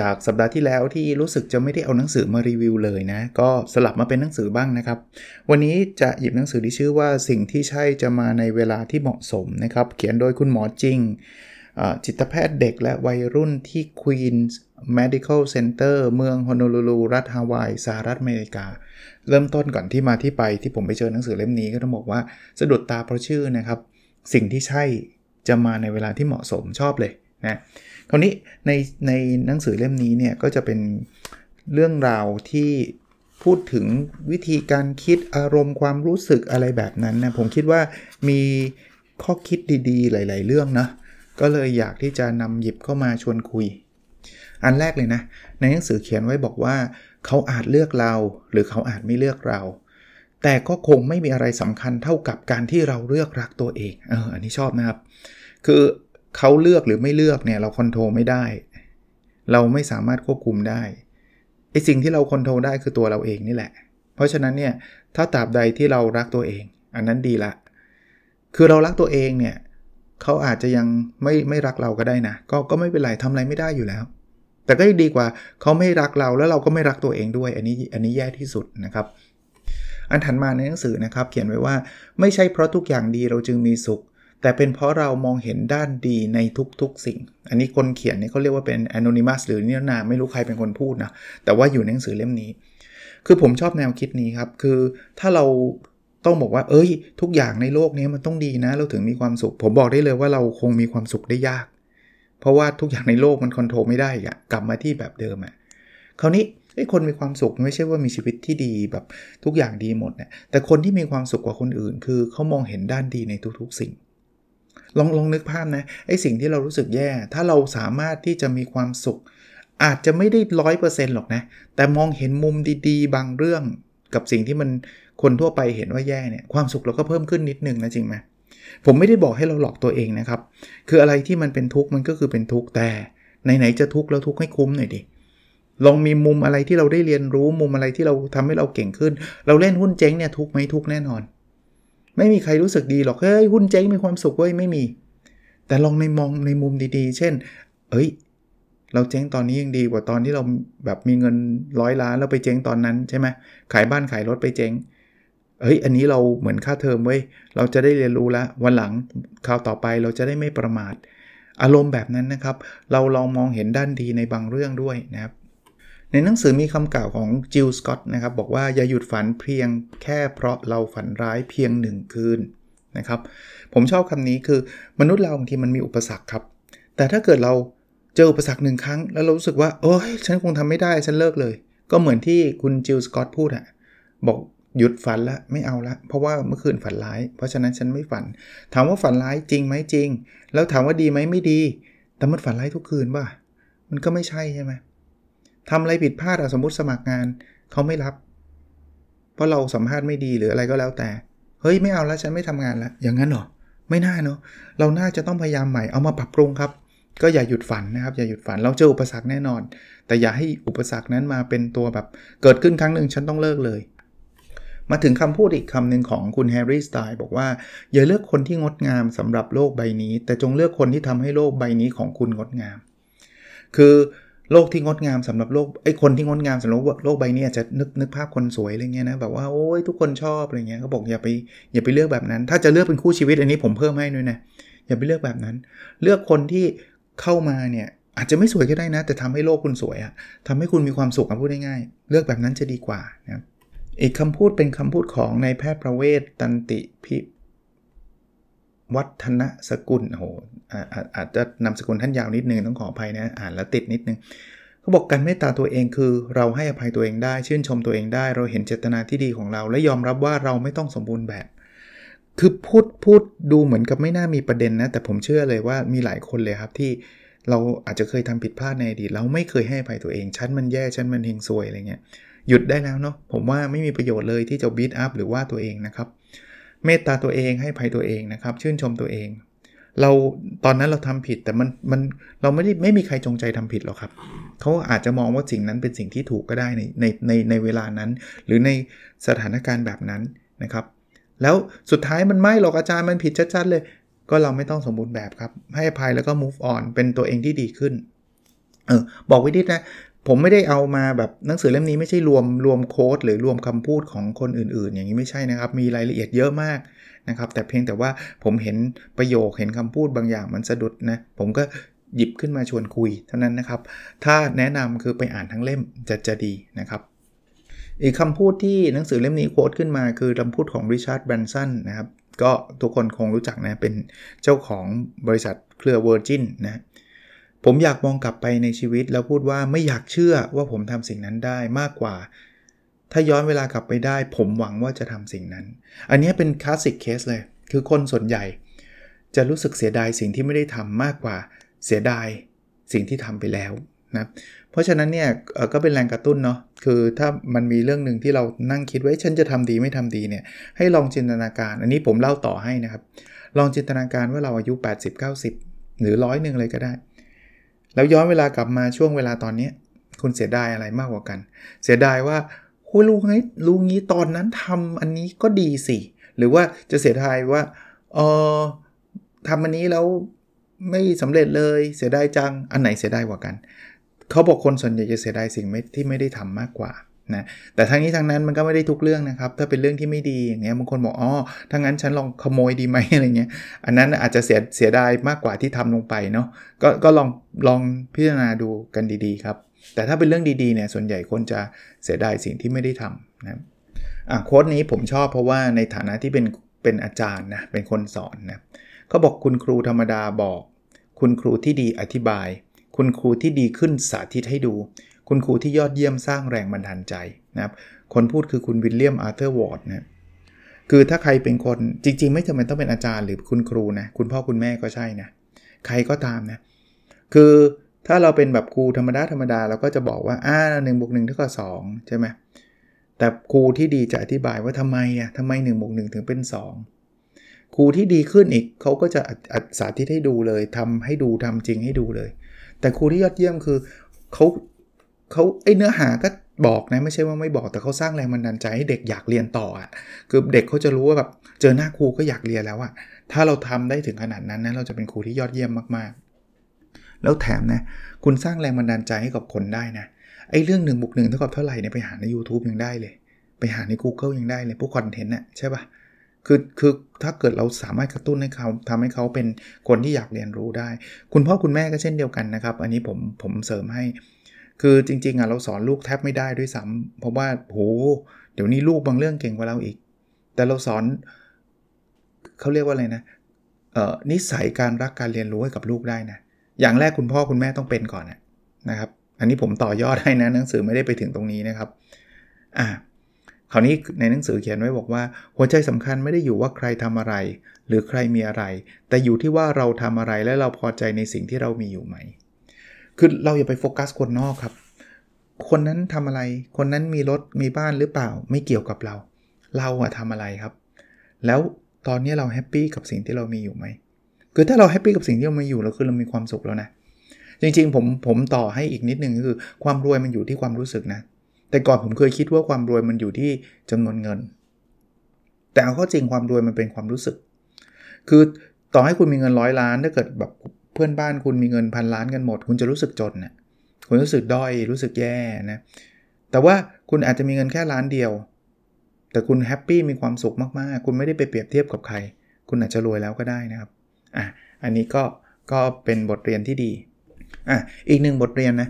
จากสัปดาห์ที่แล้วที่รู้สึกจะไม่ได้เอาหนังสือมารีวิวเลยนะ ก็สลับมาเป็นหนังสือบ้างนะครับ วันนี้จะหยิบหนังสือที่ชื่อว่าสิ่งที่ใช่จะมาในเวลาที่เหมาะสมนะครับ เขียนโดยคุณหมอจริง จิตแพทย์เด็กและวัยรุ่นที่ Queen's Medical Center เมืองฮอนโลลูรัฐฮาวายสหรัฐอเมริกา เริ่มต้นก่อนที่มาที่ไปที่ผมไปเจอหนังสือเล่มนี้ก็ต้องบอกว่าสะดุดตาเพราะชื่อนะครับ สิ่งที่ใช่จะมาในเวลาที่เหมาะสมชอบเลย นะคราวนี้ในในหนังสือเล่มนี้เนี่ยก็จะเป็นเรื่องราวที่พูดถึงวิธีการคิดอารมณ์ความรู้สึกอะไรแบบนั้นนะผมคิดว่ามีข้อคิดดีๆ หลาย ๆ เรื่องนะก็เลยอยากที่จะนำหยิบเข้ามาชวนคุย อันแรกเลยนะ ในหนังสือเขียนไว้บอกว่า เขาอาจเลือกเรา หรือเขาอาจไม่เลือกเรา แต่ก็คงไม่มีอะไรสำคัญเท่ากับการที่เราเลือกรักตัวเองเอออันนี้ชอบนะครับ คือ เขาเลือกหรือไม่เลือกเนี่ยเราคอนโทรลไม่ได้ เราไม่สามารถควบคุมได้ไอสิ่งที่เราคอนโทรลได้คือตัวเราเองนี่แหละ เพราะฉะนั้นเนี่ยถ้าตราบใดที่เรารักตัวเอง อันนั้นดีละ คือเรารักตัวเองเนี่ยเขาอาจจะยังไม่ไม่รักเราก็ได้นะ ก็ก็ไม่เป็นไรทำอะไรไม่ได้อยู่แล้ว แต่ก็ดีกว่าเขาไม่รักเราแล้วเราก็ไม่รักตัวเองด้วย อันนี้อันนี้แย่ที่สุดนะครับ อันถัดมาในหนังสือนะครับ เขียนไว้ว่าไม่ใช่เพราะทุกอย่างดีเราจึงมีสุข แต่เป็นเพราะเรามองเห็นด้านดีในทุกๆสิ่ง อันนี้คนเขียนเนี่ยเขาเรียกว่าเป็น anonymous หรือนิรนามไม่รู้ใครเป็นคนพูดนะ แต่ว่าอยู่ในหนังสือเล่มนี้ คือผมชอบแนวคิดนี้ครับ คือถ้าเราต้องบอกว่า เอ้ย ทุกอย่างในโลกนี้มันต้องดีนะ เราถึงมีความสุข ผมบอกได้เลยว่าเราคงมีความสุขได้ยาก เพราะว่าทุกอย่างในโลกมันคอนโทรลไม่ได้อะกลับมาที่แบบเดิมอะคราวนี้ไอ้คนมีความสุขไม่ใช่ว่ามีชีวิตที่ดีแบบทุกอย่างดีหมดเนี่ยแต่คนที่มีความสุขกว่าคนอื่น คือเขามองเห็นด้านดีในทุกๆสิ่ง ลองลองนึกภาพนะไอสิ่งที่เรารู้สึกแย่ ถ้าเราสามารถที่จะมีความสุข อาจจะไม่ได้ร้อยเปอร์เซ็นต์หรอกนะ แต่มองเห็นมุมดีๆ บางเรื่องกับสิ่งที่มันคนทั่วไปเห็นว่าแย่เนี่ยความสุขเราก็เพิ่มขึ้นนิดนึงนะจริงไหมผมไม่ได้บอกให้เราหลอกตัวเองนะครับ คืออะไรที่มันเป็นทุกข์มันก็คือเป็นทุกข์แต่ไหนๆจะทุกข์แล้วทุกข์ให้คุ้มหน่อยดิลองมีมุมอะไรที่เราได้เรียนรู้มุมอะไรที่เราทำให้เราเก่งขึ้น เราเล่นหุ้นเจ๊งเนี่ยทุกไหมทุกแน่นอน ไม่มีใครรู้สึกดีหรอก เฮ้ย หุ้นเจ๊งมีความสุขเว้ย ไม่มี แต่ลองในมองในมุมดีๆ เช่น เอ้ย เราเจ๊งตอนนี้ยังดีกว่าตอนที่เราแบบมีเงินร้อยล้านแล้วไปเจ๊งตอนนั้นใช่ไหมขายบ้านขายรถไปเจ๊งเฮ้ย อันนี้เราเหมือนค่าเทอมเว้ย เราจะได้เรียนรู้แล้ววันหลังคราวต่อไปเราจะได้ไม่ประมาท อารมณ์แบบนั้นนะครับ เราลองมองเห็นด้านดีในบางเรื่องด้วยนะครับ ในหนังสือมีคำกล่าวของจิลสกอตนะครับบอกว่าอย่าหยุดฝันเพียงแค่เพราะเราฝันร้ายเพียงหนึ่งคืนนะครับผมชอบคำนี้คือมนุษย์เราบางทีมันมีอุปสรรคครับ แต่ถ้าเกิดเราเจออุปสรรคหนึ่งครั้ง แล้วเรารู้สึกว่าโอ้ยฉันคงทำไม่ได้ฉันเลิกเลย ก็เหมือนที่คุณจิลสกอตพูดอะบอกหยุดฝันละไม่เอาละเพราะว่าเมื่อคืนฝันร้าย เพราะฉะนั้นฉันไม่ฝัน ถามว่าฝันร้ายจริงไหมจริง แล้วถามว่าดีไหมไม่ดี แต่มันฝันร้ายทุกคืนป่ะมันก็ไม่ใช่ใช่ไหม ทำอะไรผิดพลาดสมมติสมัครงานเขาไม่รับ เพราะเราสัมภาษณ์ไม่ดีหรืออะไรก็แล้วแต่ เฮ้ยไม่เอาแล้วฉันไม่ทำงานแล้วอย่างนั้นหรอไม่น่าเนาะเราน่าจะต้องพยายามใหม่เอามาปรับปรุงครับ ก็อย่าหยุดฝันนะครับ อย่าหยุดฝันเราเจออุปสรรคแน่นอน แต่อย่าให้อุปสรรคนั้นมาเป็นตัวแบบเกิดขึ้นครั้งหนึ่งฉันต้องเลิกเลย มาถึงคำพูดอีกคำหนึ่งของคุณแฮร์รี่สไตล์บอกว่า อย่าเลือกคนที่งดงามสำหรับโลกใบนี้ แต่จงเลือกคนที่ทำให้โลกใบนี้ของคุณงดงาม คือ โลกที่งดงามสำหรับโลกไอ้คนที่งดงามสำหรับโลกใบนี้อาจจะนึกนึกภาพคนสวยอะไรเงี้ยนะแบบว่าโอ้ยทุกคนชอบอะไรเงี้ยเขาบอกอย่าไปอย่าไปเลือกแบบนั้น ถ้าจะเลือกเป็นคู่ชีวิตอันนี้ผมเพิ่มให้ด้วยนะอย่าไปเลือกแบบนั้น เลือกคนที่เข้ามาเนี่ยอาจจะไม่สวยก็ได้นะ แต่ทำให้โลกคุณสวยอะทำให้คุณมีความสุขพูดง่ายๆเลือกแบบนั้นจะดีกว่านะอีกคำพูดเป็นคำพูดของนายแพทย์ประเวศตันติพิ วัฒนสกุลโอ้โหอาจจะนำสกุลท่านยาวนิดนึงต้องขออภัยนะ อ่านแล้วติดนิดนึงเขาบอกการเมตตาตัวเองคือ เราให้อภัยตัวเองได้ ชื่นชมตัวเองได้ เราเห็นเจตนาที่ดีของเรา และยอมรับว่าเราไม่ต้องสมบูรณ์แบบ คือพูดพูดดูเหมือนกับไม่น่ามีประเด็นนะ แต่ผมเชื่อเลยว่ามีหลายคนเลยครับที่เราอาจจะเคยทำผิดพลาดในอดีตเราไม่เคยให้อภัยตัวเองฉันมันแย่ฉันมันเฮงซวยอะไรเงี้ยหยุดได้แล้วเนาะผมว่าไม่มีประโยชน์เลยที่จะบีทอัพหรือว่าตัวเองนะครับ เมตตาตัวเองให้ภัยตัวเองนะครับ ชื่นชมตัวเอง เราตอนนั้นเราทำผิดแต่มันมันเราไม่ได้ไม่มีใครจงใจทำผิดหรอกครับเขาอาจจะมองว่าสิ่งนั้นเป็นสิ่งที่ถูกก็ได้ในในในในเวลานั้น หรือในสถานการณ์แบบนั้นนะครับ แล้วสุดท้ายมันไม่หรอกอาจารย์มันผิดชัดๆเลย ก็เราไม่ต้องสมบูรณ์แบบครับ ให้อภัยแล้วก็ move on เป็นตัวเองที่ดีขึ้นเออบอกไว้ดินะ ผมไม่ได้เอามาแบบหนังสือเล่มนี้ไม่ใช่รวมรวมโค้ดหรือรวมคำพูดของคนอื่น ๆ อย่างนี้ไม่ใช่นะครับ มีรายละเอียดเยอะมากนะครับ แต่เพียงแต่ว่าผมเห็นประโยคเห็นคำพูดบางอย่างมันสะดุดนะผมก็หยิบขึ้นมาชวนคุยเท่านั้นนะครับ ถ้าแนะนำคือไปอ่านทั้งเล่มจะจะดีนะครับ อีกคำพูดที่หนังสือเล่มนี้ quote ขึ้นมาคือคำพูดของริชาร์ดแบรนสันนะครับ ก็ทุกคนคงรู้จักนะ เป็นเจ้าของบริษัทเครือเวอร์จินนะ ผมอยากมองกลับไปในชีวิตแล้วพูดว่าไม่อยากเชื่อว่าผมทำสิ่งนั้นได้มากกว่า ถ้าย้อนเวลากลับไปได้ ผมหวังว่าจะทำสิ่งนั้น อันนี้เป็นคลาสสิกเคสเลย คือคนส่วนใหญ่ จะรู้สึกเสียดายสิ่งที่ไม่ได้ทำมากกว่าเสียดายสิ่งที่ทำไปแล้วนะเพราะฉะนั้นเนี่ยก็เป็นแรงกระตุ้นเนาะคือถ้ามันมีเรื่องหนึ่งที่เรานั่งคิดไว้ฉันจะทำดีไม่ทำดีเนี่ยให้ลองจินตนาการ อันนี้ผมเล่าต่อให้นะครับ ลองจินตนาการว่าเราอายุ 80 90 หรือร้อยหนึ่งเลยก็ได้ แล้วย้อนเวลากลับมาช่วงเวลาตอนนี้คุณเสียดายอะไรมากกว่ากัน เสียดายว่าโอ้รู้ไงรู้งี้ตอนนั้นทำอันนี้ก็ดีสิ หรือว่าจะเสียดายว่าเออทำอันนี้แล้วไม่สำเร็จเลยเสียดายจังอันไหนเสียดายกว่ากัน เขาบอกคนส่วนใหญ่จะเสียดายสิ่งที่ไม่ได้ทำมากกว่า นะแต่ทั้งนี้ทั้งนั้นมันก็ไม่ได้ทุกเรื่องนะครับ ถ้าเป็นเรื่องที่ไม่ดีอย่างเงี้ยบางคนบอกอ๋อถ้างั้นฉันลองขโมยดีไหมอะไรเงี้ยอันนั้นอาจจะเสียเสียดายมากกว่าที่ทำลงไปเนาะก็ก็ลองลองพิจารณาดูกันดีๆครับ แต่ถ้าเป็นเรื่องดีๆเนี่ยส่วนใหญ่คนจะเสียดายสิ่งที่ไม่ได้ทำนะอะ quote นี้ผมชอบเพราะว่าในฐานะที่เป็นเป็นอาจารย์นะเป็นคนสอนนะเขาบอกคุณครูธรรมดาบอก คุณครูที่ดีอธิบาย คุณครูที่ดีขึ้นสาธิตให้ดู คุณครูที่ยอดเยี่ยมสร้างแรงบันดาลใจนะครับ คนพูดคือคุณวิลเลียมอาร์เธอร์วอร์ดนะคือถ้าใครเป็นคนจริง ๆ ไม่จำเป็นต้องเป็นอาจารย์หรือคุณครูนะ คุณพ่อคุณแม่ก็ใช่นะ ใครก็ตามนะ คือถ้าเราเป็นแบบครูธรรมดาธรรมดาเราก็จะบอกว่าอ่าหนึ่งบวกหนึ่งเท่ากับสองใช่ไหมแต่ครูที่ดีจะอธิบายว่าทำไมอะทำไม1นบวกหถึงเป็น 2 ครูที่ดีขึ้นอีกเขาก็จะสาธิตให้ดูเลยทำให้ดูทำจริงให้ดูเลย แต่ครูที่ยอดเยี่ยมคือเขา เขาไอเนื้อหาก็บอกนะไม่ใช่ว่าไม่บอกแต่เขาสร้างแรงบันดาลใจให้เด็กอยากเรียนต่ออะคือเด็กเขาจะรู้ว่าแบบเจอหน้าครูก็อยากเรียนแล้วอะถ้าเราทำได้ถึงขนาดนั้นนะเราจะเป็นครูที่ยอดเยี่ยมมากๆ แล้วแถมนะคุณสร้างแรงบันดาลใจให้กับคนได้นะไอ้เรื่องหนึ่งบุกหนึ่งเท่ากับเท่าไหร่เนี่ยไปหาใน YouTube ยังได้เลย ไปหาใน Google ยังได้เลยพวกคอนเทนต์น่ะใช่ปะคือคือถ้าเกิดเราสามารถกระตุ้นให้เขาทำให้เขาเป็นคนที่อยากเรียนรู้ได้ คุณพ่อคุณแม่ก็เช่นเดียวกันนะครับ อันนี้ผมผมเสริมให้ คือจริงๆอะเราสอนลูกแทบไม่ได้ด้วยซ้ำเพราะว่าโหเดี๋ยวนี้ลูกบางเรื่องเก่งกว่าเราอีก แต่เราสอนเขาเรียกว่าอะไรนะเอ่อนิสัยการรักการเรียนรู้ให้กับลูกได้นะอย่างแรกคุณพ่อคุณแม่ต้องเป็นก่อนนะครับ อันนี้ผมต่อยอดให้นะหนังสือไม่ได้ไปถึงตรงนี้นะครับอ่าคราวนี้ในหนังสือเขียนไว้บอกว่า หัวใจสำคัญไม่ได้อยู่ว่าใครทำอะไร หรือใครมีอะไร แต่อยู่ที่ว่าเราทำอะไรและเราพอใจในสิ่งที่เรามีอยู่ไหม คือเราอย่าไปโฟกัสคนนอกครับ คนนั้นทำอะไร คนนั้นมีรถมีบ้านหรือเปล่า ไม่เกี่ยวกับเรา เราอะทำอะไรครับ แล้วตอนนี้เรา happy กับสิ่งที่เรามีอยู่ไหมคือถ้าเรา happy กับสิ่งที่เรามีอยู่เราคือเรามีความสุขแล้วนะจริงๆผมผมต่อให้อีกนิดนึงก็คือความรวยมันอยู่ที่ความรู้สึกนะ แต่ก่อนผมเคยคิดว่าความรวยมันอยู่ที่จำนวนเงิน แต่เอาเข้าจริงความรวยมันเป็นความรู้สึก คือต่อให้คุณมีเงินร้อยล้านถ้าเกิดแบบ พื่อนบ้านคุณมีเงินพันล้านกันหมด คุณจะรู้สึกจนนะ่ยคุณรู้สึกด้อยรู้สึกแย่นะแต่ว่าคุณอาจจะมีเงินแค่ล้านเดียว แต่คุณแฮปปี้มีความสุขมากๆ คุณไม่ได้ไปเปรียบเทียบกับใคร คุณอาจจะรวยแล้วก็ได้นะครับอะอันนี้ก็ก็เป็นบทเรียนที่ดีอะอีกหนึ่งบทเรียนนะ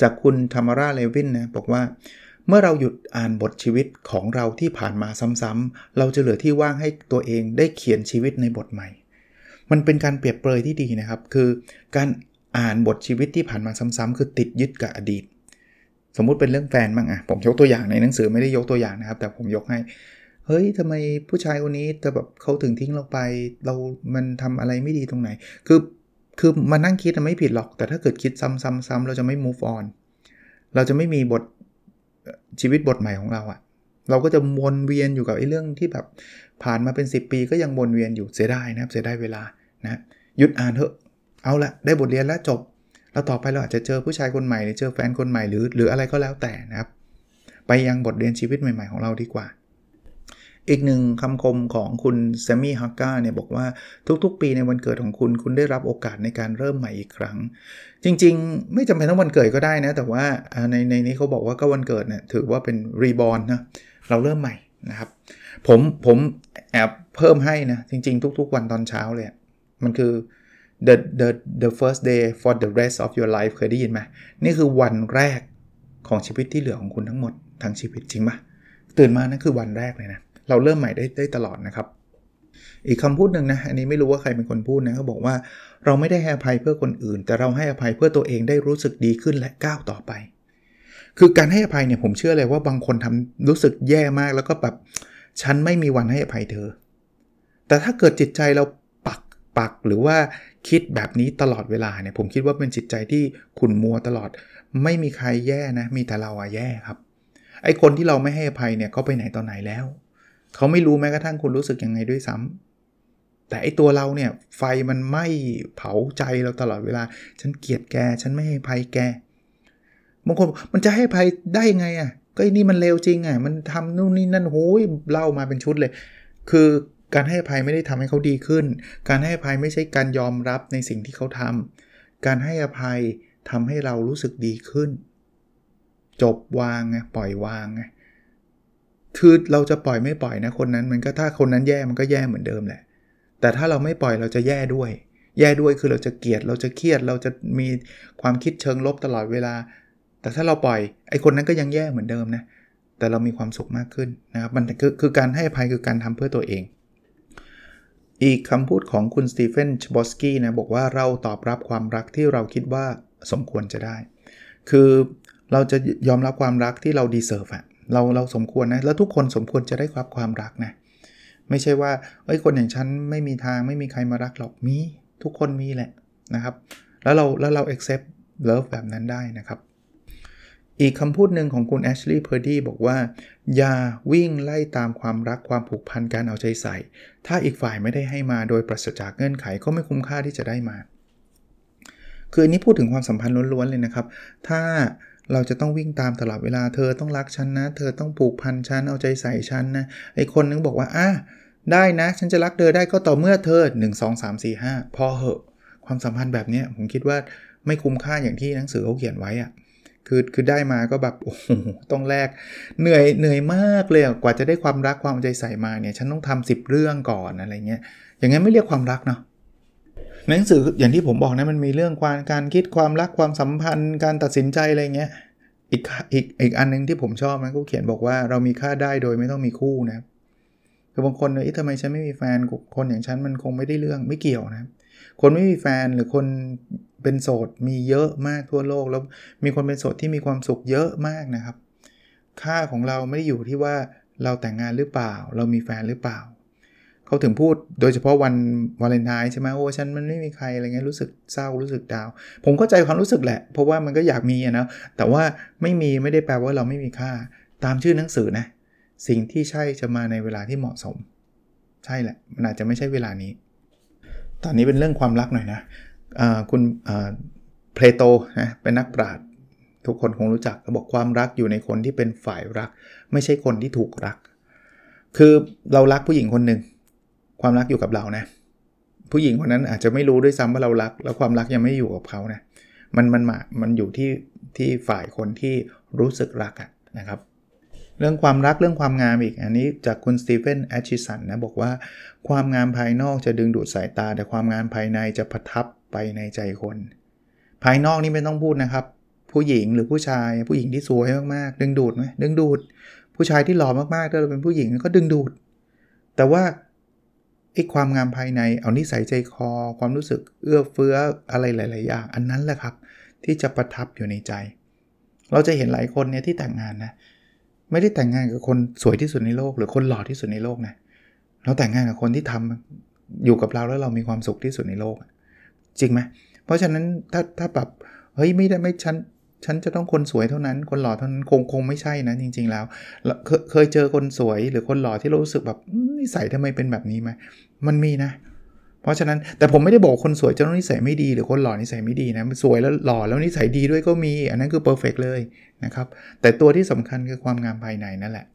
จากคุณธรรมราเลวินนะบอกว่าเมื่อเราหยุดอ่านบทชีวิตของเราที่ผ่านมาซ้ำๆ เราจะเหลือที่ว่างให้ตัวเองได้เขียนชีวิตในบทใหม่ มันเป็นการเปรียบเปรยที่ดีนะครับ คือการอ่านบทชีวิตที่ผ่านมาซ้ำๆคือติดยึดกับอดีต สมมุติเป็นเรื่องแฟนบ้างอะผมยกตัวอย่างในหนังสือไม่ได้ยกตัวอย่างนะครับ แต่ผมยกให้ เฮ้ยทำไมผู้ชายคนนี้แต่แบบเขาถึงทิ้งเราไป เรามันทำอะไรไม่ดีตรงไหน คือคือมานั่งคิดไม่ผิดหรอก แต่ถ้าเกิดคิดซ้ำๆๆเราจะไม่ move on เราจะไม่มีบทชีวิตบทใหม่ของเราอะเราก็จะวนเวียนอยู่กับไอ้เรื่องที่แบบผ่านมาเป็น 10 ปีก็ยังวนเวียนอยู่เสียดายนะครับเสียดายเวลา นะหยุดอ่านเถอะเอาละได้บทเรียนแล้วจบ แล้วต่อไปเราอาจจะเจอผู้ชายคนใหม่หรือเจอแฟนคนใหม่หรือหรืออะไรก็แล้วแต่นะครับ ไปยังบทเรียนชีวิตใหม่ๆของเราดีกว่า อีกหนึ่งคำคมของคุณแซมมี่ฮักกาเนี่ยบอกว่าทุกๆ ปีในวันเกิดของคุณ คุณได้รับโอกาสในการเริ่มใหม่อีกครั้ง จริงๆ ไม่จำเป็นต้องวันเกิดก็ได้นะ แต่ว่าในในนี้เขาบอกว่าก็วันเกิดเนี่ยถือว่าเป็นรีบอร์นนะเราเริ่มใหม่นะครับผมผมแอบเพิ่มให้นะจริง ๆ ทุก ๆ วันตอนเช้าเลย มันคือ the the the first day for the rest of your life เคยได้ยินไหมนี่คือวันแรกของชีวิตที่เหลือของคุณทั้งหมดทั้งชีวิตจริงปะตื่นมานั่นคือวันแรกเลยนะ เราเริ่มใหม่ได้ได้ตลอดนะครับ อีกคำพูดหนึ่งนะ อันนี้ไม่รู้ว่าใครเป็นคนพูดนะเขาบอกว่าเราไม่ได้ให้อภัยเพื่อคนอื่น แต่เราให้อภัยเพื่อตัวเองได้รู้สึกดีขึ้นและก้าวต่อไป คือการให้อภัยเนี่ยผมเชื่อเลยว่าบางคนทำรู้สึกแย่มากแล้วก็แบบฉันไม่มีวันให้อภัยเธอ แต่ถ้าเกิดจิตใจเรา ปักหรือว่าคิดแบบนี้ตลอดเวลาเนี่ยผมคิดว่าเป็นจิตใจที่ขุ่นมัวตลอด ไม่มีใครแย่นะมีแต่เราอะแย่ครับ ไอคนที่เราไม่ให้อภัยเนี่ยเขาไปไหนตอนไหนแล้ว เขาไม่รู้แม้กระทั่งคุณรู้สึกยังไงด้วยซ้ำแต่ไอตัวเราเนี่ยไฟมันไหม้เผาใจเราตลอดเวลา ฉันเกลียดแก ฉันไม่ให้อภัยแกบางคนมันจะให้อภัยได้ยังไงอะ่ะก็นี่มันเลวจริงอะ่ะมันทำนู่นนี่นั่นโหยเล่ามาเป็นชุดเลย คือ การให้อภัยไม่ได้ทำให้เขาดีขึ้น การให้อภัยไม่ใช่การยอมรับในสิ่งที่เขาทำการให้อภัยทำให้เรารู้สึกดีขึ้น จบวางไงปล่อยวางไงคือเราจะปล่อยไม่ปล่อยนะคนนั้นมันก็ถ้าคนนั้นแย่มันก็แย่เหมือนเดิมแหละ แต่ถ้าเราไม่ปล่อยเราจะแย่ด้วย แย่ด้วยคือเราจะเกลียดเราจะเครียด เราจะมีความคิดเชิงลบตลอดเวลา แต่ถ้าเราปล่อยไอ้คนนั้นก็ยังแย่เหมือนเดิมนะแต่เรามีความสุขมากขึ้นนะครับมันคือคือการให้อภัยคือการทำเพื่อตัวเอง อีกคำพูดของคุณสตีเฟนชบอสกี้นะบอกว่าเราตอบรับความรักที่เราคิดว่าสมควรจะได้ คือเราจะยอมรับความรักที่เรา deserve อะเราเราสมควรนะ แล้วทุกคนสมควรจะได้รับความรักนะ ไม่ใช่ว่าเอ้ยคนอย่างฉันไม่มีทางไม่มีใครมารักหรอกมีทุกคนมีแหละนะครับ แล้วเราแล้วเรา accept love แบบนั้นได้นะครับ อีกคำพูดหนึ่งของคุณแอชลีย์เพอร์ดี้บอกว่า อย่าวิ่งไล่ตามความรักความผูกพันการเอาใจใส่ ถ้าอีกฝ่ายไม่ได้ให้มาโดยปราศจากเงื่อนไขก็ไม่คุ้มค่าที่จะได้มา คืออันนี้พูดถึงความสัมพันธ์ล้วนๆเลยนะครับ ถ้าเราจะต้องวิ่งตามตลอดเวลาเธอต้องรักฉันนะ เธอต้องผูกพันฉันเอาใจใส่ฉันนะไอคนนึงบอกว่าอะได้นะ ฉันจะรักเธอได้ก็ต่อเมื่อเธอ 1 2 3 4 5 พอเหอะ ความสัมพันธ์แบบนี้ผมคิดว่าไม่คุ้มค่าอย่างที่หนังสือเขาเขียนไว้อะ คือคือได้มาก็แบบโอ้โหต้องแลกเหนื่อยเหนื่อยมากเลยกว่าจะได้ความรักความใจใส่มาเนี่ยฉันต้องทำ10 เรื่องก่อนอะไรเงี้ยอย่างงั้นไม่เรียกความรักเนาะหนังสืออย่างที่ผมบอกนะมันมีเรื่องความการคิดความรักความสัมพันธ์ การตัดสินใจอะไรเงี้ยอีกอีกอีกอันนึงที่ผมชอบมันก็เขียนบอกว่าเรามีค่าได้โดยไม่ต้องมีคู่นะคือบางคนเอ้ยทำไมฉันไม่มีแฟนคนอย่างฉันมันคงไม่ได้เรื่องไม่เกี่ยวนะคนไม่มีแฟนหรือคน เป็นโสดมีเยอะมากทั่วโลก แล้วมีคนเป็นโสดที่มีความสุขเยอะมากนะครับ ค่าของเราไม่ได้อยู่ที่ว่าเราแต่งงานหรือเปล่า เรามีแฟนหรือเปล่า เขาถึงพูดโดยเฉพาะวันวาเลนไทน์ใช่ไหมโอ้ฉันมันไม่มีใครอะไรเงี้ยรู้สึกเศร้ารู้สึกดาว ผมเข้าใจความรู้สึกแหละ เพราะว่ามันก็อยากมีนะแต่ว่าไม่มีไม่ได้แปลว่าเราไม่มีค่าตามชื่อหนังสือนะสิ่งที่ใช่จะมาในเวลาที่เหมาะสม ใช่แหละมันอาจจะไม่ใช่เวลานี้ ตอนนี้เป็นเรื่องความรักหน่อยนะ คุณเพลโตนะเป็นนักปราชญ์ทุกคนคงรู้จักเขาบอกความรักอยู่ในคนที่เป็นฝ่ายรัก ไม่ใช่คนที่ถูกรัก คือเรารักผู้หญิงคนหนึ่งความรักอยู่กับเรานะ ผู้หญิงคนนั้นอาจจะไม่รู้ด้วยซ้ำว่าเรารัก แล้วความรักยังไม่อยู่กับเขานะมันมันมามันอยู่ที่ที่ฝ่ายคนที่รู้สึกรักนะครับ เรื่องความรักเรื่องความงามอีก อันนี้จากคุณสตีเฟนแอชิสันนะบอกว่าความงามภายนอกจะดึงดูดสายตา แต่ความงามภายในจะประทับ ไปในใจคน ภายนอกนี่ไม่ต้องพูดนะครับ ผู้หญิงหรือผู้ชายผู้หญิงที่สวยมากๆดึงดูดไหมดึงดูด ผู้ชายที่หล่อมากๆถ้าเราเป็นผู้หญิงก็ดึงดูด แต่ว่าไอ้ความงามภายในเอานิสัยใจคอ ความรู้สึกเอื้อเฟื้ออะไรหลาย ๆ อย่าง อันนั้นแหละครับ ที่จะประทับอยู่ในใจ เราจะเห็นหลายคนเนี่ยที่แต่งงานนะไม่ได้แต่งงานกับคนสวยที่สุดในโลก หรือคนหล่อที่สุดในโลกนะเราแต่งงานกับคนที่ทำอยู่กับเราแล้วเรามีความสุขที่สุดในโลก จริงไหมเพราะฉะนั้นถ้าถ้าแบบเฮ้ยไม่ได้ไม่ฉันฉันจะต้องคนสวยเท่านั้น คนหล่อเท่านั้นคงคงไม่ใช่นะจริง ๆ แล้วเคเคยเจอคนสวยหรือคนหล่อที่เรารู้สึกแบบนิสัยทำไมเป็นแบบนี้ไหมมันมีนะ เพราะฉะนั้นแต่ผมไม่ได้บอกคนสวยจะต้องนิสัยไม่ดี หรือคนหล่อนิสัยไม่ดีนะสวยแล้วหล่อแล้วนิสัยดีด้วยก็มี อันนั้นคือ perfect เลยนะครับแต่ตัวที่สำคัญคือความงามภายในนั่นแหละ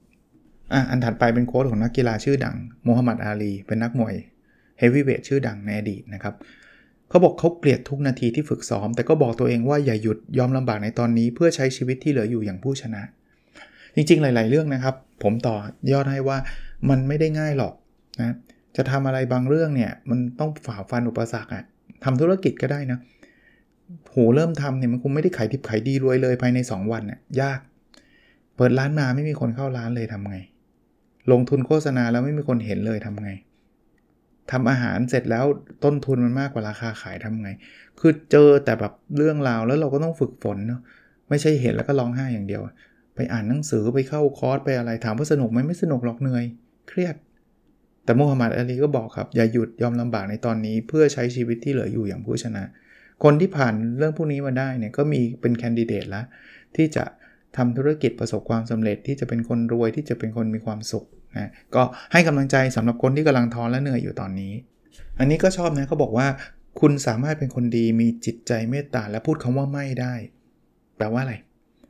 อะอันถัดไปเป็น quote ของนักกีฬาชื่อดังโมฮัมหมัดอาลีเป็นนักมวย heavyweight ชื่อดังในอดีตนะครับ เขาบอกเขาเกลียดทุกนาทีที่ฝึกซ้อม แต่ก็บอกตัวเองว่าอย่าหยุดยอมลำบากในตอนนี้ เพื่อใช้ชีวิตที่เหลืออยู่อย่างผู้ชนะ จริงๆ หลาย ๆ เรื่องนะครับ ผมต่อยอดให้ว่ามันไม่ได้ง่ายหรอกนะจะทำอะไรบางเรื่องเนี่ยมันต้องฝ่าฟันอุปสรรคอะทำธุรกิจก็ได้นะโหเริ่มทำเนี่ยมันคงไม่ได้ขายดิบขายดีรวยเลยภายใน 2 วันน่ยยาก เปิดร้านมาไม่มีคนเข้าร้านเลยทำไง ลงทุนโฆษณาแล้วไม่มีคนเห็นเลยทำไง ทำอาหารเสร็จแล้วต้นทุนมันมากกว่าราคาขายทำไง คือเจอแต่แบบเรื่องราวแล้วเราก็ต้องฝึกฝนเนาะไม่ใช่เห็นแล้วก็ร้องไห้อย่างเดียว ไปอ่านหนังสือไปเข้าคอร์สไปอะไรถามว่าสนุกไหมไม่สนุกหรอกเหนื่อย เครียด แต่มูฮัมหมัดอาลีก็บอกครับ อย่าหยุดยอมลำบากในตอนนี้ เพื่อใช้ชีวิตที่เหลืออยู่อย่างผู้ชนะ คนที่ผ่านเรื่องพวกนี้มาได้เนี่ยก็มีเป็นแคนดิเดตแล้วที่จะทำธุรกิจประสบความสำเร็จที่จะเป็นคนรวยที่จะเป็นคนมีความสุข นะก็ให้กำลังใจสำหรับคนที่กำลังท้อและเหนื่อยอยู่ตอนนี้ อันนี้ก็ชอบนะเขาบอกว่า คุณสามารถเป็นคนดีมีจิตใจเมตตาและพูดคำว่าไม่ได้ แปลว่าอะไร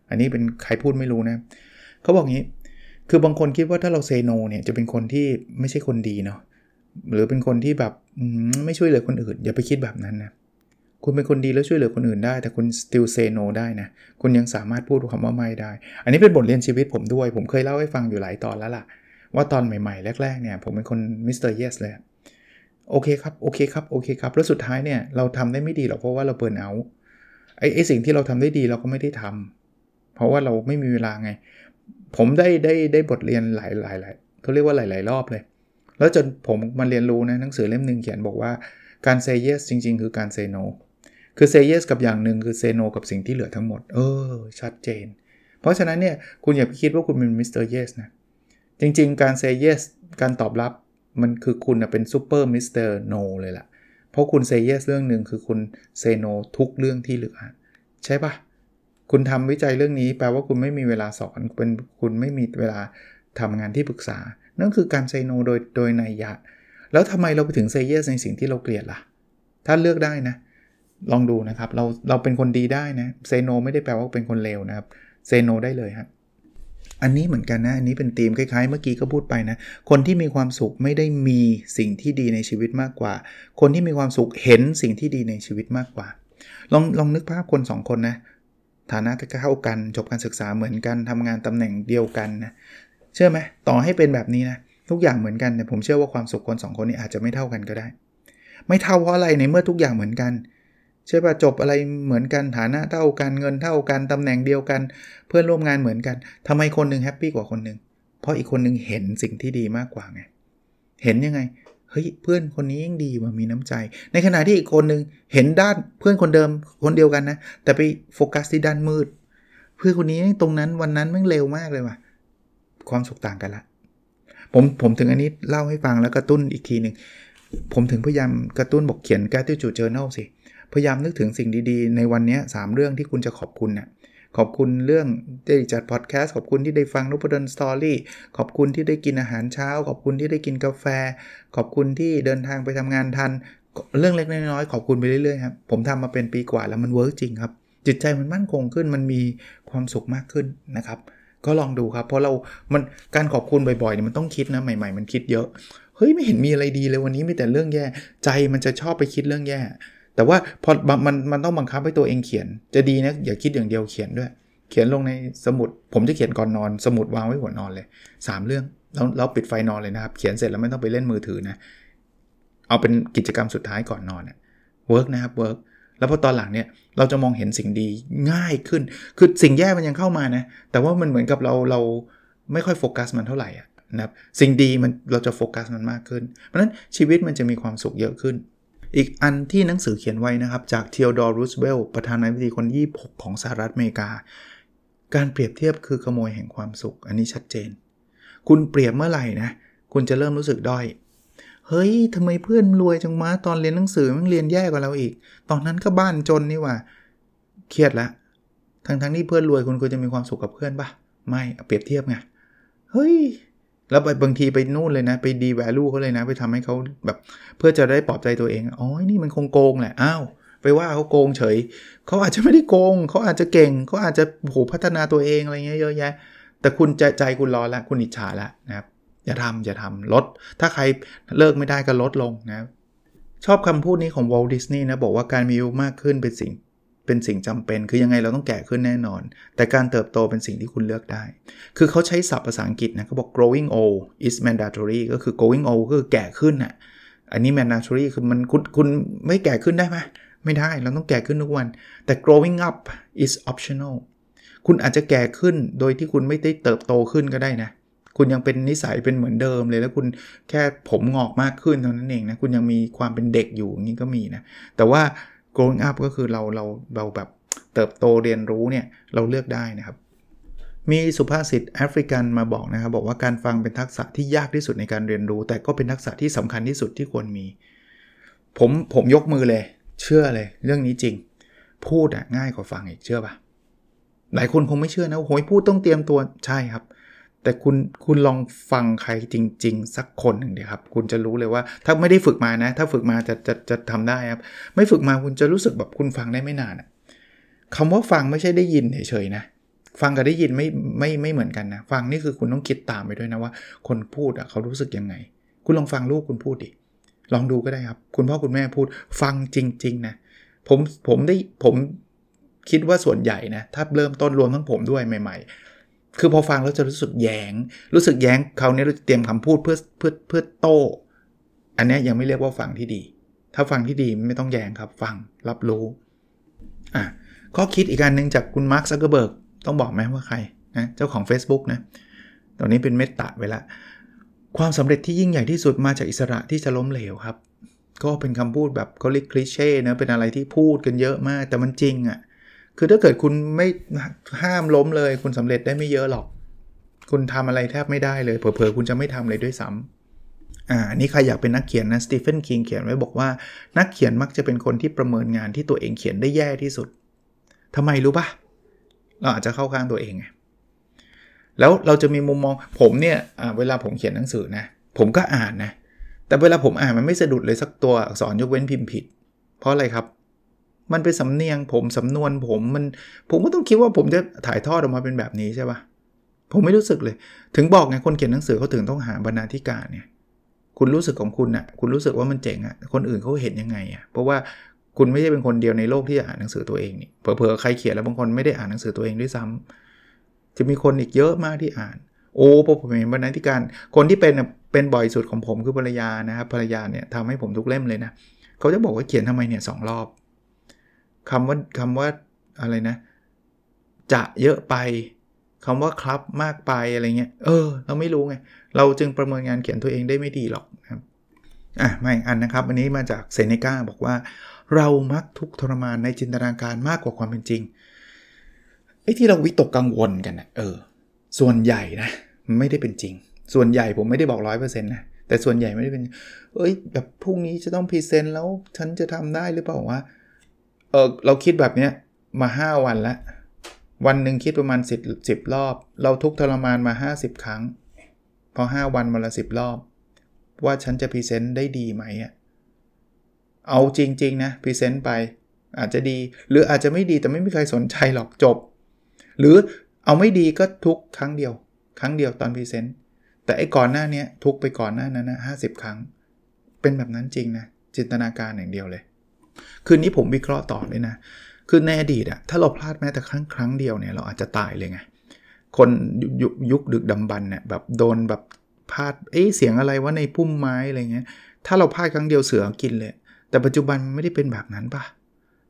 อันนี้เป็นใครพูดไม่รู้นะเขาบอกงี้ คือบางคนคิดว่าถ้าเราเซโนเนี่ยจะเป็นคนที่ไม่ใช่คนดีเนาะหรือเป็นคนที่แบบไม่ช่วยเหลือคนอื่น อย่าไปคิดแบบนั้นนะคุณเป็นคนดีแล้วช่วยเหลือคนอื่นได้ แต่คุณ still say no ได้นะ คุณยังสามารถพูดคำว่าไม่ได้ อันนี้เป็นบทเรียนชีวิตผมด้วย ผมเคยเล่าให้ฟังอยู่หลายตอนแล้วล่ะ ว่าตอนใหม่ๆ แรกๆเนี่ยผมเป็นคนmister yes เลยโอเคครับโอเคครับโอเคครับ แล้วสุดท้ายเนี่ยเราทำได้ไม่ดีหรอกเพราะว่าเราเปิดเอาไอ้ไอ้สิ่งที่เราทำได้ดีเราก็ไม่ได้ทำเพราะว่าเราไม่มีเวลาไง ผมได้ได้ได้บทเรียนหลายหลายหลายเขาเรียกว่าหลาย ๆ รอบเลย แล้วจนผมมาเรียนรู้นะหนังสือเล่มหนึ่งเขียนบอกว่าการ say yes จริง ๆ คือการ say no คือ say yes กับอย่างหนึ่งคือ say no กับสิ่งที่เหลือทั้งหมด เออ ชัดเจน เพราะฉะนั้นเนี่ยคุณอย่าไปคิดว่าคุณเป็น mister yes นะ จริง ๆ การ say yes การตอบรับมันคือคุณเป็น super mister no เลยล่ะ เพราะคุณ say yes เรื่องหนึ่งคือคุณ say no ทุกเรื่องที่เหลือ ใช่ปะคุณทำวิจัยเรื่องนี้แปลว่าคุณไม่มีเวลาสอนเป็นคุณไม่มีเวลาทำงานที่ปรึกษา นั่นคือการ say no โดยโดยนัยยะ แล้วทำไมเราไปถึง say yes ในสิ่งที่เราเกลียดล่ะ ถ้าเลือกได้นะ ลองดูนะครับ เราเราเป็นคนดีได้นะ say no ไม่ได้แปลว่าเป็นคนเลวนะครับ say no ได้เลยครับ อันนี้เหมือนกันนะ อันนี้เป็นธีมคล้ายๆ เมื่อกี้ก็พูดไปนะ คนที่มีความสุขไม่ได้มีสิ่งที่ดีในชีวิตมากกว่า คนที่มีความสุขเห็นสิ่งที่ดีในชีวิตมากกว่า ลองลองนึกภาพคน 2 คนนะ ฐานะเท่ากัน จบการศึกษาเหมือนกันทำงานตำแหน่งเดียวกันนะ เชื่อไหมต่อให้เป็นแบบนี้นะ ทุกอย่างเหมือนกันแต่ผมเชื่อว่าความสุขคน 2 คนนี้อาจจะไม่เท่ากันก็ได้ ไม่เท่าเพราะอะไรในเมื่อทุกอย่างเหมือนกัน ใช่ป่ะจบอะไรเหมือนกันฐานะเท่ากันเงินเท่ากันตำแหน่งเดียวกัน เพื่อนร่วมงานเหมือนกันทำไมคนนึงแฮปปี้กว่าคนนึงเพราะอีกคนนึงเห็นสิ่งที่ดีมากกว่าไงเห็นยังไงเฮ้ยเพื่อนคนนี้ยังดีมามีน้ำใจ ในขณะที่อีกคนนึงเห็นด้านเพื่อนคนเดิมคนเดียวกันนะ แต่ไปโฟกัสที่ด้านมืด เพื่อนคนนี้ตรงนั้นวันนั้นแม่งเร็วมากเลยว่ะความสุขต่างกันละผมผมถึงอันนี้เล่าให้ฟังแล้วกระตุ้นอีกทีหนึ่งผมถึงพยายามกระตุ้นบอกเขียน gratitude journal สิ พยายามนึกถึงสิ่งดีๆ ในวันนี้3เรื่องที่คุณจะขอบคุณนะ่ะขอบคุณเรื่องได้จัดพอดแคสต์ขอบคุณที่ได้ฟังนพดล story ขอบคุณที่ได้กินอาหารเช้า ขอบคุณที่ได้กินกาแฟ ขอบคุณที่เดินทางไปทำงานทัน เรื่องเล็กน้อยๆขอบคุณไปเรื่อยๆครับผมทำมาเป็นปีกว่าแล้วมัน work จริงครับ จิตใจมันมั่นคงขึ้นมันมีความสุขมากขึ้นนะครับ ก็ลองดูครับ เพราะเรา มันการขอบคุณบ่อยๆเนี่ยมันต้องคิดนะใหม่ๆ มันคิดเยอะเฮ้ยไม่เห็นมีอะไรดีเลยวันนี้มีแต่เรื่องแย่ ใจมันจะชอบไปคิดเรื่องแย่ แต่ว่าพอมันมันต้องบังคับให้ตัวเองเขียน จะดีนะอย่าคิดอย่างเดียวเขียนด้วย เขียนลงในสมุด ผมจะเขียนก่อนนอน สมุดวางไว้หัวนอนเลย 3 เรื่องแล้วเราปิดไฟนอนเลยนะครับ เขียนเสร็จแล้วไม่ต้องไปเล่นมือถือนะ เอาเป็นกิจกรรมสุดท้ายก่อนนอนเนี่ย work นะครับ work แล้วพอตอนหลังเนี่ยเราจะมองเห็นสิ่งดีง่ายขึ้น คือสิ่งแย่มันยังเข้ามานะ แต่ว่ามันเหมือนกับเราเราไม่ค่อยโฟกัสมันเท่าไหร่นะครับสิ่งดีมันเราจะโฟกัสมันมากขึ้น เพราะฉะนั้นชีวิตมันจะมีความสุขเยอะขึ้น อีกอันที่หนังสือเขียนไว้นะครับ จากเทียดอร์รูสเวลประธานาธิบดีคนที่6ของสหรัฐอเมริกา การเปรียบเทียบคือขโมยแห่งความสุข อันนี้ชัดเจน คุณเปรียบเมื่อไหร่นะคุณจะเริ่มรู้สึกด้อยเฮ้ยทำไมเพื่อนรวยจังมาตอนเรียนหนังสือมันเรียนแย่กว่าเราอีก ตอนนั้นก็บ้านจนนี่ว่าเครียดละทั้งทั้งที่เพื่อนรวยคุณควรจะมีความสุขกับเพื่อนปะไม่เปรียบเทียบไงเฮ้ย แล้วบางทีไปนู่นเลยนะ ไปดีแวลูเขาเลยนะ ไปทำให้เขาแบบเพื่อจะได้ปลอบใจตัวเองอ๋อนี่มันคงโกงแหละอ้าวไปว่าเขาโกงเฉย เขาอาจจะไม่ได้โกง เขาอาจจะเก่ง เขาอาจจะโหพัฒนาตัวเองอะไรเงี้ยเยอะแยะ แต่คุณใจใจคุณร้อนละคุณอิจฉาละนะครับ อย่าทำอย่าทำลด ถ้าใครเลิกไม่ได้ก็ลดลงนะ ชอบคำพูดนี้ของวอลดิสนีย์นะ บอกว่าการมีอายุมากขึ้นเป็นสิ่ง เป็นสิ่งจำเป็น คือยังไงเราต้องแก่ขึ้นแน่นอน แต่การเติบโตเป็นสิ่งที่คุณเลือกได้ คือเขาใช้ศัพท์ภาษาอังกฤษนะเขาบอก growing old is mandatory ก็คือ growing old ก็คือแก่ขึ้นอะอันนี้ mandatory คือมันคุณคุณไม่แก่ขึ้นได้ไหมไม่ได้เราต้องแก่ขึ้นทุกวัน แต่ growing up is optional คุณอาจจะแก่ขึ้นโดยที่คุณไม่ได้เติบโตขึ้นก็ได้นะคุณยังเป็นนิสัยเป็นเหมือนเดิมเลยแล้วคุณแค่ผมงอกมากขึ้นเท่านั้นเองนะคุณยังมีความเป็นเด็กอยู่อย่างนี้ก็มีนะแต่ว่า growing up ก็คือเราเราเราแบบเติบโตเรียนรู้เนี่ยเราเลือกได้นะครับ มีสุภาษิตแอฟริกันมาบอกนะครับบอกว่าการฟังเป็นทักษะที่ยากที่สุดในการเรียนรู้ แต่ก็เป็นทักษะที่สำคัญที่สุดที่ควรมี ผมผมยกมือเลย เชื่อเลย เรื่องนี้จริง พูดอะง่ายกว่าฟังอีกเชื่อปะหลายคนคงไม่เชื่อนะโหยพูดต้องเตรียมตัวใช่ครับ แต่คุณคุณลองฟังใครจริง ๆ สักคนหนึ่งเดียครับ คุณจะรู้เลยว่า ถ้าไม่ได้ฝึกมานะ ถ้าฝึกมาจะจะจะทำได้ครับ ไม่ฝึกมาคุณจะรู้สึกแบบคุณฟังได้ไม่นานคำว่าฟังไม่ใช่ได้ยินเฉยๆนะฟังกับได้ยินไม่ไม่ไม่เหมือนกันนะ ฟังนี่คือคุณต้องคิดตามไปด้วยนะว่า คนพูดอะเขารู้สึกยังไง คุณลองฟังลูกคุณพูดดิลองดูก็ได้ครับ คุณพ่อคุณแม่พูดฟังจริง ๆ นะ ผมผมได้ผมคิดว่าส่วนใหญ่นะ ถ้าเริ่มต้นรวมทั้งผมด้วยใหม่ๆ คือพอฟังแล้วจะรู้สึกแยง รู้สึกแยงคราวนี้เราจะเตรียมคำพูดเพื่อเพื่อเพื่อโต้อันนี้ยังไม่เรียกว่าฟังที่ดี ถ้าฟังที่ดีไม่ต้องแยงครับฟังรับรู้อะข้อคิดอีกการหนึ่งจากคุณมาร์คซักเกอร์เบิร์กต้องบอกไหมว่าใครนะเจ้าของ Facebook นะตอนนี้เป็น Meta ไปละความสำเร็จที่ยิ่งใหญ่ที่สุดมาจากอิสระที่จะล้มเหลวครับ ก็เป็นคำพูดแบบเขาเรียกคลิเช่นะเป็นอะไรที่พูดกันเยอะมากแต่มันจริงอะ่ะ คือถ้าเกิดคุณไม่ห้ามล้มเลย คุณสำเร็จได้ไม่เยอะหรอก คุณทำอะไรแทบไม่ได้เลย เผลอๆคุณจะไม่ทำเลยด้วยซ้ำอ่านี่ใครอยากเป็นนักเขียนนะสตีเฟนคิงเขียนไว้บอกว่านักเขียนมักจะเป็นคนที่ประเมินงานที่ตัวเองเขียนได้แย่ที่สุดทำไมรู้ปะเราอาจจะเข้าข้างตัวเองไงแล้วเราจะมีมุมมองผมเนี่ยเวลาผมเขียนหนังสือนะ ผมก็อ่านนะ แต่เวลาผมอ่านมันไม่สะดุดเลยสักตัวอักษรยกเว้นพิมพ์ผิด เพราะอะไรครับ มันเป็นสำเนียงผมสำนวนผมมันผมก็ต้องคิดว่าผมจะถ่ายทอดออกมาเป็นแบบนี้ใช่ปะผมไม่รู้สึกเลย ถึงบอกไงคนเขียนหนังสือเขาถึงต้องหาบรรณาธิการเนี่ยคุณรู้สึกของคุณนะ่ะคุณรู้สึกว่ามันเจ๋งอะ่ะคนอื่นเขาเห็นยังไงอะ่ะเพราะว่าคุณไม่ใช่เป็นคนเดียวในโลกที่อ่านหนังสือตัวเองนี่เผลอๆใครเขียนแล้วบางคนไม่ได้อ่านหนังสือตัวเองด้วยซ้ำจะมีคนอีกเยอะมากที่อ่าน โอ้พอผมเห็นบรรณาธิการ คนที่เป็นเป็นบ่อยสุดของผมคือภรรยานะครับภรรยาเนี่ยทำให้ผมทุกเล่มเลยนะเขาจะบอกว่าเขียนทำไมเนี่ยสองรอบ คำว่าคำว่าอะไรนะ จะเยอะไปคำว่าครับมากไปอะไรเงี้ย เออ เราไม่รู้ไง เราจึงประเมินงานเขียนตัวเองได้ไม่ดีหรอกครับอะมาอีกอันนะครับ อันนี้มาจากเซเนกาบอกว่า เรามักทุกทรมานในจินตนาการมากกว่าความเป็นจริงไอ้ที่เราวิตกกังวลกันนะเออ ส่วนใหญ่นะไม่ได้เป็นจริง ส่วนใหญ่ผมไม่ได้บอกร้อยเปอร์เซ็นต์นะแต่ส่วนใหญ่ไม่ได้เป็น เอ้ยแบบพรุ่งนี้จะต้องพรีเซนต์แล้วฉันจะทำได้หรือเปล่าว่า เออเราคิดแบบเนี้ยมา 5 วันแล้ว วันหนึ่งคิดประมาณ 10 10 รอบ เราทุกทรมานมา 50 ครั้ง พอ 5 วันวันละ 10 รอบ ว่าฉันจะ present ได้ดีไหมอะเอาจริง ๆ นะ present ไป อาจจะดี หรืออาจจะไม่ดีแต่ไม่มีใครสนใจหรอกจบ หรือเอาไม่ดีก็ทุกข์ครั้งเดียว ครั้งเดียวตอน present แต่ไอ้ก่อนหน้านี้ทุกข์ไปก่อนหน้านั้นนะห้าสิบครั้ง เป็นแบบนั้นจริงนะจินตนาการอย่างเดียวเลย คืนนี้ผมวิเคราะห์ต่อเลยนะ คือในอดีตอะถ้าเราพลาดแม้แต่ครั้งครั้งเดียวเนี่ยเราอาจจะตายเลยไง คนยุคดึกดำบรรพ์เนี่ยแบบโดนแบบพลาด เอ๊ะเสียงอะไรว่าในพุ่มไม้อะไรเงี้ย ถ้าเราพลาดครั้งเดียวเสือกินเลย แต่ปัจจุบันมันไม่ได้เป็นแบบนั้นปะ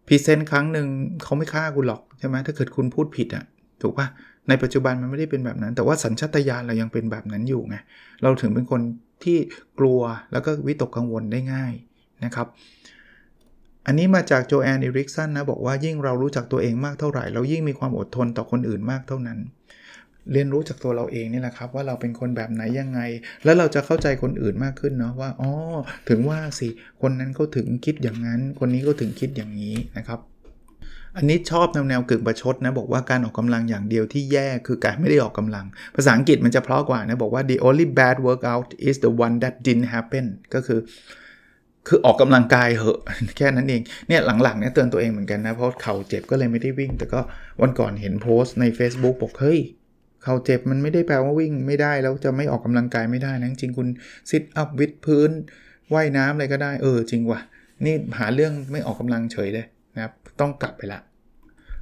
present ครั้งหนึ่งเขาไม่ฆ่าคุณหรอกใช่ไหมถ้าเกิดคุณพูดผิดอะถูกปะในปัจจุบันมันไม่ได้เป็นแบบนั้น แต่ว่าสัญชาตญาณเรายังเป็นแบบนั้นอยู่ไง เราถึงเป็นคนที่กลัวแล้วก็วิตกกังวลได้ง่ายนะครับ อันนี้มาจากโจแอนอิริกสันนะบอกว่ายิ่งเรารู้จักตัวเองมากเท่าไหร่ เรายิ่งมีความอดทนต่อคนอื่นมากเท่านั้น เรียนรู้จากตัวเราเองนี่แหละครับ ว่าเราเป็นคนแบบไหนยังไง แล้วเราจะเข้าใจคนอื่นมากขึ้นเนาะว่าอ๋อถึงว่าสิคนนั้นเขาถึงคิดอย่างนั้น คนนี้ก็ถึงคิดอย่างนี้นะครับอันนี้ชอบแนวแนวกึ่งประชดนะบอกว่าการออกกำลังอย่างเดียวที่แย่คือการไม่ได้ออกกำลัง ภาษาอังกฤษมันจะเพราะกว่านะบอกว่า the only bad workout is the one that didn't happen ก็คือ คือออกกำลังกายเหอะแค่นั้นเองเนี่ยหลังๆเนี่ยเตือนตัวเองเหมือนกันนะ เพราะเข่าเจ็บก็เลยไม่ได้วิ่ง แต่ก็วันก่อนเห็นโพสต์ใน Facebook บอกเฮ้ยเข่าเจ็บมันไม่ได้แปลว่าวิ่งไม่ได้แล้วจะไม่ออกกำลังกายไม่ได้นะจริงคุณ sit up วิดพื้นว่ายน้ำอะไรก็ได้เออจริงว่ะ นี่หาเรื่องไม่ออกกำลังเฉยเลยนะครับต้องกลับไปละ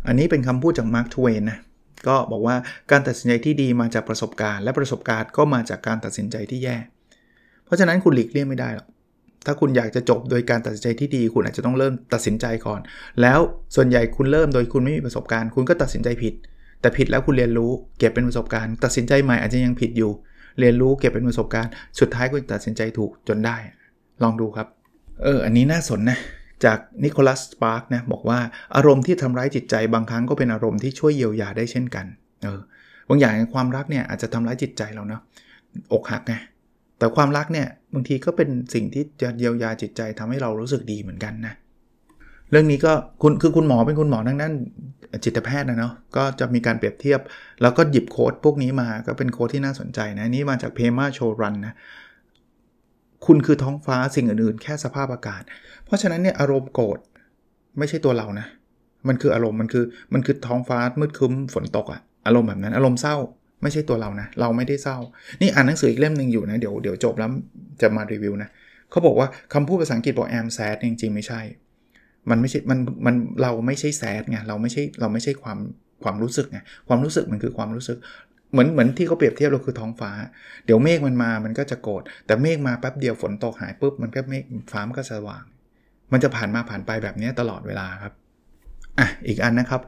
อันนี้เป็นคำพูดจากมาร์คทเวนนะก็บอกว่าการตัดสินใจที่ดีมาจากประสบการณ์ และประสบการณ์ก็มาจากการตัดสินใจที่แย่ เพราะฉะนั้นคุณหลีกเลี่ยงไม่ได้หรอก ถ้าคุณอยากจะจบโดยการตัดสินใจที่ดี คุณอาจจะต้องเริ่มตัดสินใจก่อน แล้วส่วนใหญ่คุณเริ่มโดยคุณไม่มีประสบการณ์ คุณก็ตัดสินใจผิด แต่ผิดแล้วคุณเรียนรู้ เก็บเป็นประสบการณ์ ตัดสินใจใหม่อาจจะยังผิดอยู่ เรียนรู้เก็บเป็นประสบการณ์ สุดท้ายคุณตัดสินใจถูกจนได้ ลองดูครับ เออ อันนี้น่าสนนะ จากนิโคลัสสปาร์กนะบอกว่าอารมณ์ที่ทำร้ายจิตใจบางครั้งก็เป็นอารมณ์ที่ช่วยเยียวยาได้เช่นกัน เออบางอย่างความรักเนี่ยอาจจะทำร้ายจิตใจเราเนาะอกหักไง แต่ความรักเนี่ยบางทีก็เป็นสิ่งที่จะเยียวยาจิตใจทำให้เรารู้สึกดีเหมือนกันนะเรื่องนี้ก็คุณคือคุณหมอเป็นคุณหมอทั้งนั้นจิตแพทย์นะเนาะก็จะมีการเปรียบเทียบ แล้วก็หยิบโค้ดพวกนี้มาก็เป็นโค้ดที่น่าสนใจนะนี่มาจากเพมาโชรันนะคุณคือท้องฟ้าสิ่งอื่นๆ แค่สภาพอากาศ เพราะฉะนั้นเนี่ยอารมณ์โกรธไม่ใช่ตัวเรานะ มันคืออารมณ์มันคือมันคือท้องฟ้ามืดคึ้มฝนตกอะอารมณ์แบบนั้นอารมณ์เศร้า ไม่ใช่ตัวเรานะ เราไม่ได้เศร้า นี่อ่านหนังสืออีกเล่มหนึ่งอยู่นะ เดี๋ยวเดี๋ยวจบแล้วจะมารีวิวนะเขาบอกว่าคำพูดภาษาอังกฤษบอก am sad จริงๆไม่ใช่ มันไม่ใช่ มัน มัน เราไม่ใช่ sad ไง เราไม่ใช่ เราไม่ใช่ความความรู้สึกไง ความรู้สึกมันคือความรู้สึก เหมือนเหมือนที่เขาเปรียบเทียบเราคือท้องฟ้า เดี๋ยวเมฆมันมา มันก็จะโกรธ แต่เมฆมาแป๊บเดียวฝนตกหายปุ๊บ มันก็เมฆฟ้ามันก็สว่าง มันจะผ่านมาผ่านไปแบบนี้ตลอดเวลาครับ อะ อีกอันนะครับ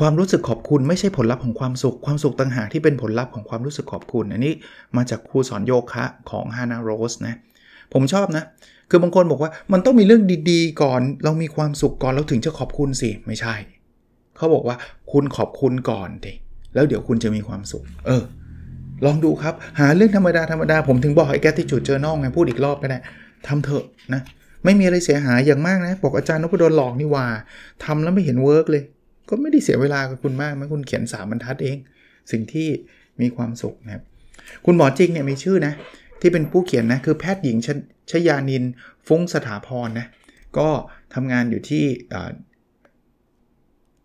ความรู้สึกขอบคุณไม่ใช่ผลลัพธ์ของความสุข ความสุขต่างหากที่เป็นผลลัพธ์ของความรู้สึกขอบคุณ อันนี้มาจากครูสอนโยคะของฮานาโรสนะผมชอบนะ คือบางคนบอกว่ามันต้องมีเรื่องดีๆ ก่อน เรามีความสุขก่อนเราถึงจะขอบคุณสิ ไม่ใช่ เขาบอกว่าคุณขอบคุณก่อนดิแล้วเดี๋ยวคุณจะมีความสุข เออ ลองดูครับ หาเรื่องธรรมดาธรรมดาผมถึงบอกไอ้ gratitude journal ไงพูดอีกรอบก็ได้ทำเถอะนะ ไม่มีอะไรเสียหายอย่างมากนะ บอกอาจารย์นพดลหลอกนี่ว่าทำแล้วไม่เห็น work เลย ก็ไม่ได้เสียเวลากับคุณมากมั้งคุณเขียนสามบรรทัดเอง สิ่งที่มีความสุขนะครับ คุณหมอจริงเนี่ยมีชื่อนะ ที่เป็นผู้เขียนนะ คือแพทย์หญิงชชยานินฟุ้งสถาพรนะ ก็ทำงานอยู่ที่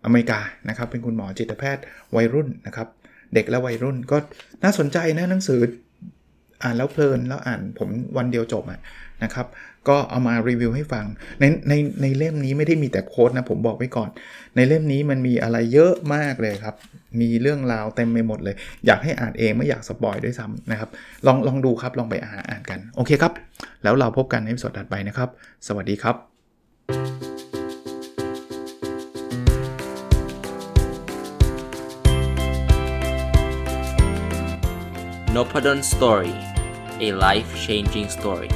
อเมริกานะครับ เป็นคุณหมอจิตแพทย์วัยรุ่นนะครับ เด็กและวัยรุ่นก็น่าสนใจนะหนังสืออ่านแล้วเพลินแล้วอ่านผมวันเดียวจบอะนะครับ ก็เอามารีวิวให้ฟัง ในในในเล่มนี้ไม่ได้มีแต่โค้ดนะผมบอกไว้ก่อน ในเล่มนี้มันมีอะไรเยอะมากเลยครับ มีเรื่องราวเต็มไปหมดเลย อยากให้อ่านเองไม่อยากสปอยด้วยซ้ำนะครับ ลองลองดูครับลองไปอ่านอ่านกัน โอเคครับ แล้วเราพบกันในสดถัดไปนะครับ สวัสดีครับ n o p a d o n Story a life changing story